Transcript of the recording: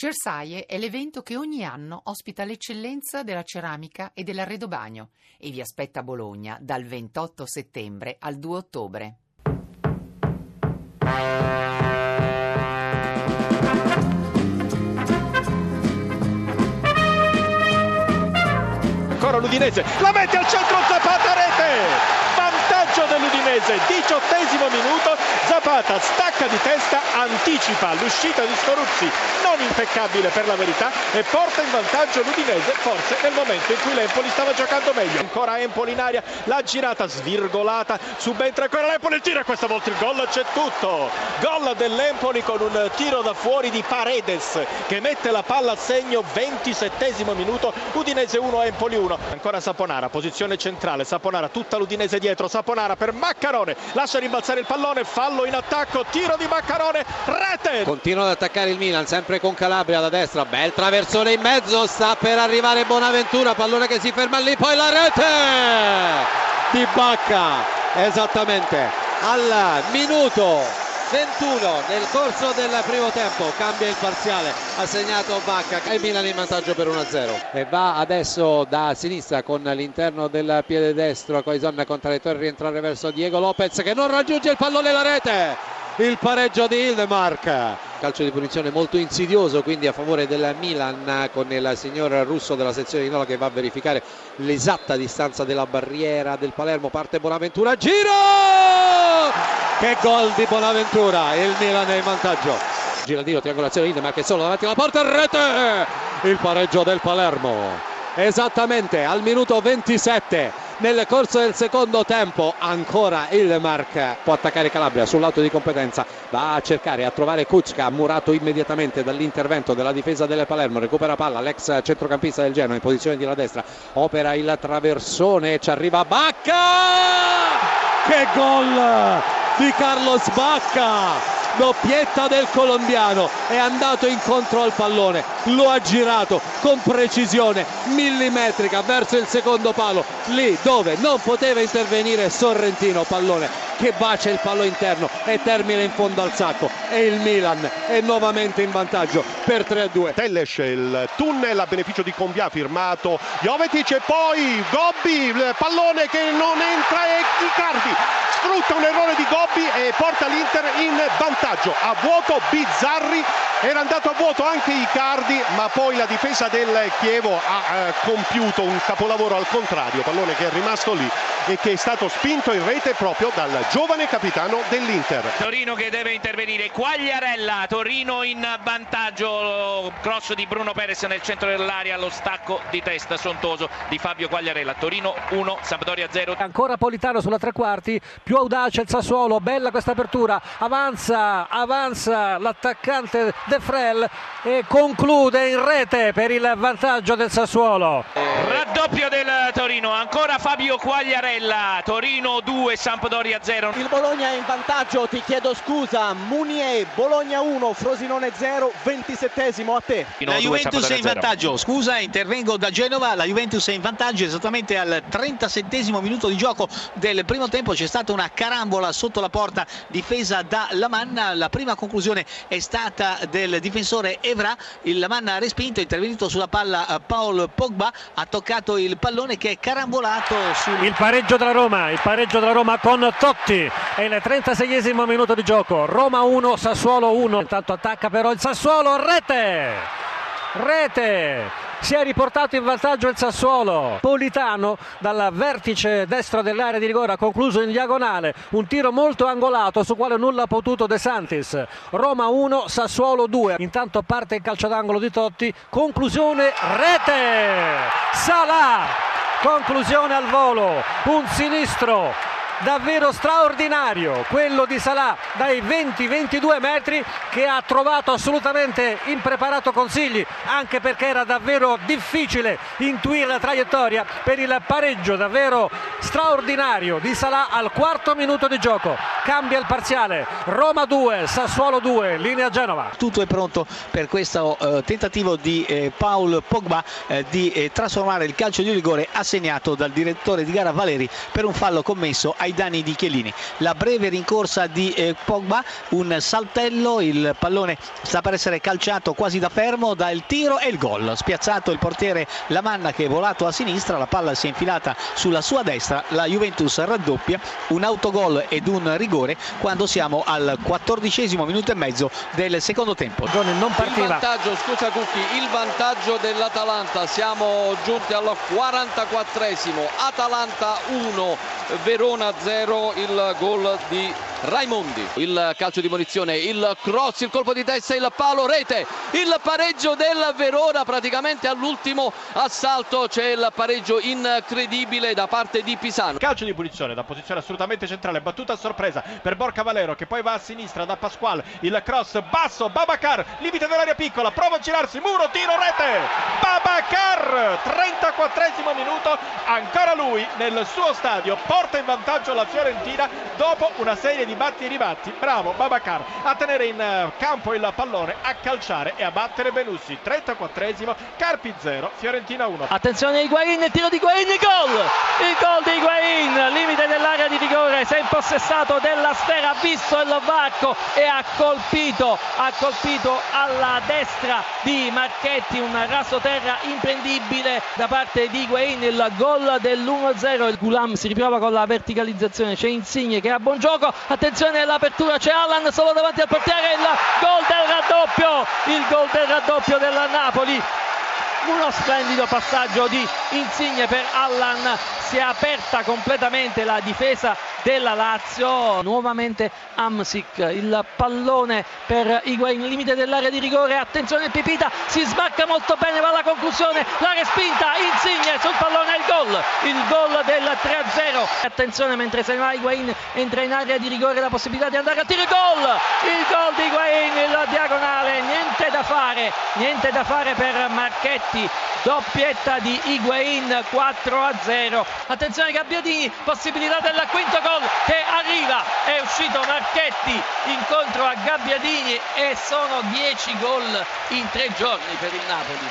Cersaie è l'evento che ogni anno ospita l'eccellenza della ceramica e dell'arredobagno e vi aspetta a Bologna dal 28 settembre al 2 ottobre. Ancora l'Udinese, la mette al centro Zapata rete! dell'Udinese, diciottesimo minuto, Zapata stacca di testa, anticipa l'uscita di Scoruzzi, non impeccabile per la verità, e porta in vantaggio l'Udinese, forse nel momento in cui l'Empoli stava giocando meglio. Ancora Empoli in aria, la girata svirgolata, subentra ancora l'Empoli, il tiro e questa volta il gol c'è tutto. Gol dell'Empoli con un tiro da fuori di Paredes che mette la palla a segno, 27 minuto, Udinese 1, Empoli 1. Ancora Saponara, posizione centrale, Saponara, tutta l'Udinese dietro, Saponara per Maccarone, lascia rimbalzare il pallone, fallo in attacco, tiro di Maccarone, rete! Continua ad attaccare il Milan, sempre con Calabria da destra, bel traversone in mezzo, sta per arrivare Bonaventura, pallone che si ferma lì, poi la rete! Di Bacca, esattamente al minuto 21 nel corso del primo tempo cambia il parziale ha segnato Bacca e Milan in vantaggio per 1-0 e va adesso da sinistra con l'interno del piede destro Coison con traiettoria rientrare verso Diego Lopez che non raggiunge il pallone la rete! Il pareggio di Hildemark. Calcio di punizione molto insidioso quindi a favore del Milan con il signor russo della sezione di Nola che va a verificare l'esatta distanza della barriera del Palermo. Parte Bonaventura giro che gol di Bonaventura il Milan è in vantaggio. Giradino triangolazione Lindemark che solo davanti alla porta rete! Il pareggio del Palermo. Esattamente al minuto 27 nel corso del secondo tempo ancora il Mark può attaccare Calabria sul lato di competenza. Va a cercare a trovare Kuczka murato immediatamente dall'intervento della difesa del Palermo. Recupera palla l'ex centrocampista del Genoa in posizione di la destra. Opera il traversone ci arriva Bacca! Che gol di Carlos Bacca doppietta del colombiano è andato incontro al pallone lo ha girato con precisione millimetrica verso il secondo palo lì dove non poteva intervenire Sorrentino pallone che bacia il palo interno e termina in fondo al sacco. E il Milan è nuovamente in vantaggio per 3-2 Telles il tunnel a beneficio di Convia firmato Jovetic e poi Gobbi il pallone che non entra e Icardi sfrutta un errore di Gobbi e porta l'Inter in vantaggio. A vuoto Bizzarri era andato a vuoto anche Icardi ma poi la difesa del Chievo ha eh, compiuto un capolavoro al contrario. Pallone che è rimasto lì e che è stato spinto in rete proprio dal giovane capitano dell'Inter. Torino che deve intervenire. Quagliarella Torino in vantaggio. Cross di Bruno Perez nel centro dell'area lo stacco di testa sontoso di Fabio Quagliarella. Torino 1 Sampdoria 0 ancora Politano sulla tre quarti più audace il Sassuolo, bella questa apertura, avanza, avanza l'attaccante De Frel e conclude in rete per il vantaggio del Sassuolo. Raddoppio del Torino, ancora Fabio Quagliarella, Torino 2, Sampdoria 0. Il Bologna è in vantaggio, ti chiedo scusa, Munier, Bologna 1, Frosinone 0, 27 a te. La Juventus è in vantaggio, scusa, intervengo da Genova, la Juventus è in vantaggio esattamente al 37 minuto di gioco del primo tempo, c'è stata una una carambola sotto la porta difesa da Lamanna. La prima conclusione è stata del difensore Evra. Il Lamanna ha respinto, è intervenuto sulla palla eh, Paul Pogba, ha toccato il pallone che è carambolato sul... Il pareggio della Roma, il pareggio della Roma con Totti. È il 36 minuto di gioco. Roma 1, Sassuolo 1. Intanto attacca però il Sassuolo, rete! Rete! Si è riportato in vantaggio il Sassuolo. Politano dal vertice destro dell'area di rigore ha concluso in diagonale, un tiro molto angolato su quale nulla ha potuto De Santis. Roma 1, Sassuolo 2. Intanto parte il calcio d'angolo di Totti, conclusione rete. Salà conclusione al volo, un sinistro davvero straordinario quello di Salah dai 20-22 metri che ha trovato assolutamente impreparato consigli anche perché era davvero difficile intuire la traiettoria per il pareggio davvero straordinario di Salah al quarto minuto di gioco cambia il parziale Roma 2 Sassuolo 2 linea Genova tutto è pronto per questo eh, tentativo di eh, Paul Pogba eh, di eh, trasformare il calcio di rigore assegnato dal direttore di gara Valeri per un fallo commesso ai danni di Chiellini. La breve rincorsa di eh, Pogba, un saltello, il pallone sta per essere calciato quasi da fermo dal tiro e il gol. Spiazzato il portiere Lamanna che è volato a sinistra, la palla si è infilata sulla sua destra, la Juventus raddoppia, un autogol ed un rigore quando siamo al quattordicesimo minuto e mezzo del secondo tempo. Non partiva. Il vantaggio, scusa Cucchi, il vantaggio dell'Atalanta, siamo giunti al 44esimo, Atalanta 1, Verona 0, il gol di Raimondi, il calcio di munizione, il cross, il colpo di testa, il palo, rete, il pareggio del Verona praticamente all'ultimo assalto c'è il pareggio incredibile da parte di Pisano. Calcio di punizione da posizione assolutamente centrale, battuta a sorpresa per Borca Valero che poi va a sinistra da Pasquale, il cross basso, Babacar, limite dell'area piccola, prova a girarsi, muro, tiro, rete, Babacar, 34 minuto, ancora lui nel suo stadio, porta in vantaggio la Fiorentina dopo una serie di batti e ribatti, bravo Babacar a tenere in campo il pallone, a calciare e a battere Benussi, 34 Carpi 0, Fiorentina 1. Attenzione Higuain, il tiro di Higuain, gol! Il gol di Higuain, limite dell'area di rigore, si è impossessato della sfera, ha visto il varco e ha colpito, ha colpito alla destra di Marchetti, un raso terra imprendibile da parte di Higuain, il gol dell'1-0, il Gulam si riprova con la verticalizzazione, c'è Insigne che ha buon gioco, attenzione all'apertura, c'è Allan solo davanti al portiere, il gol del raddoppio, il gol del raddoppio della Napoli, uno splendido passaggio di Insigne per Allan si è aperta completamente la difesa della Lazio. Nuovamente Amsic il pallone per Higuain limite dell'area di rigore attenzione Pipita si sbacca molto bene va alla conclusione la respinta Insigne sul pallone gol il gol del 3-0 attenzione mentre se va Higuain entra in area di rigore la possibilità di andare a tiro gol! Il gol di Higuain il diagonale niente da fare niente da fare per Marchetti. Doppietta di Higuain 4 a 0 attenzione Gabbiadini possibilità del quinto gol che arriva. È uscito Marchetti incontro a Gabbiadini e sono 10 gol in tre giorni per il Napoli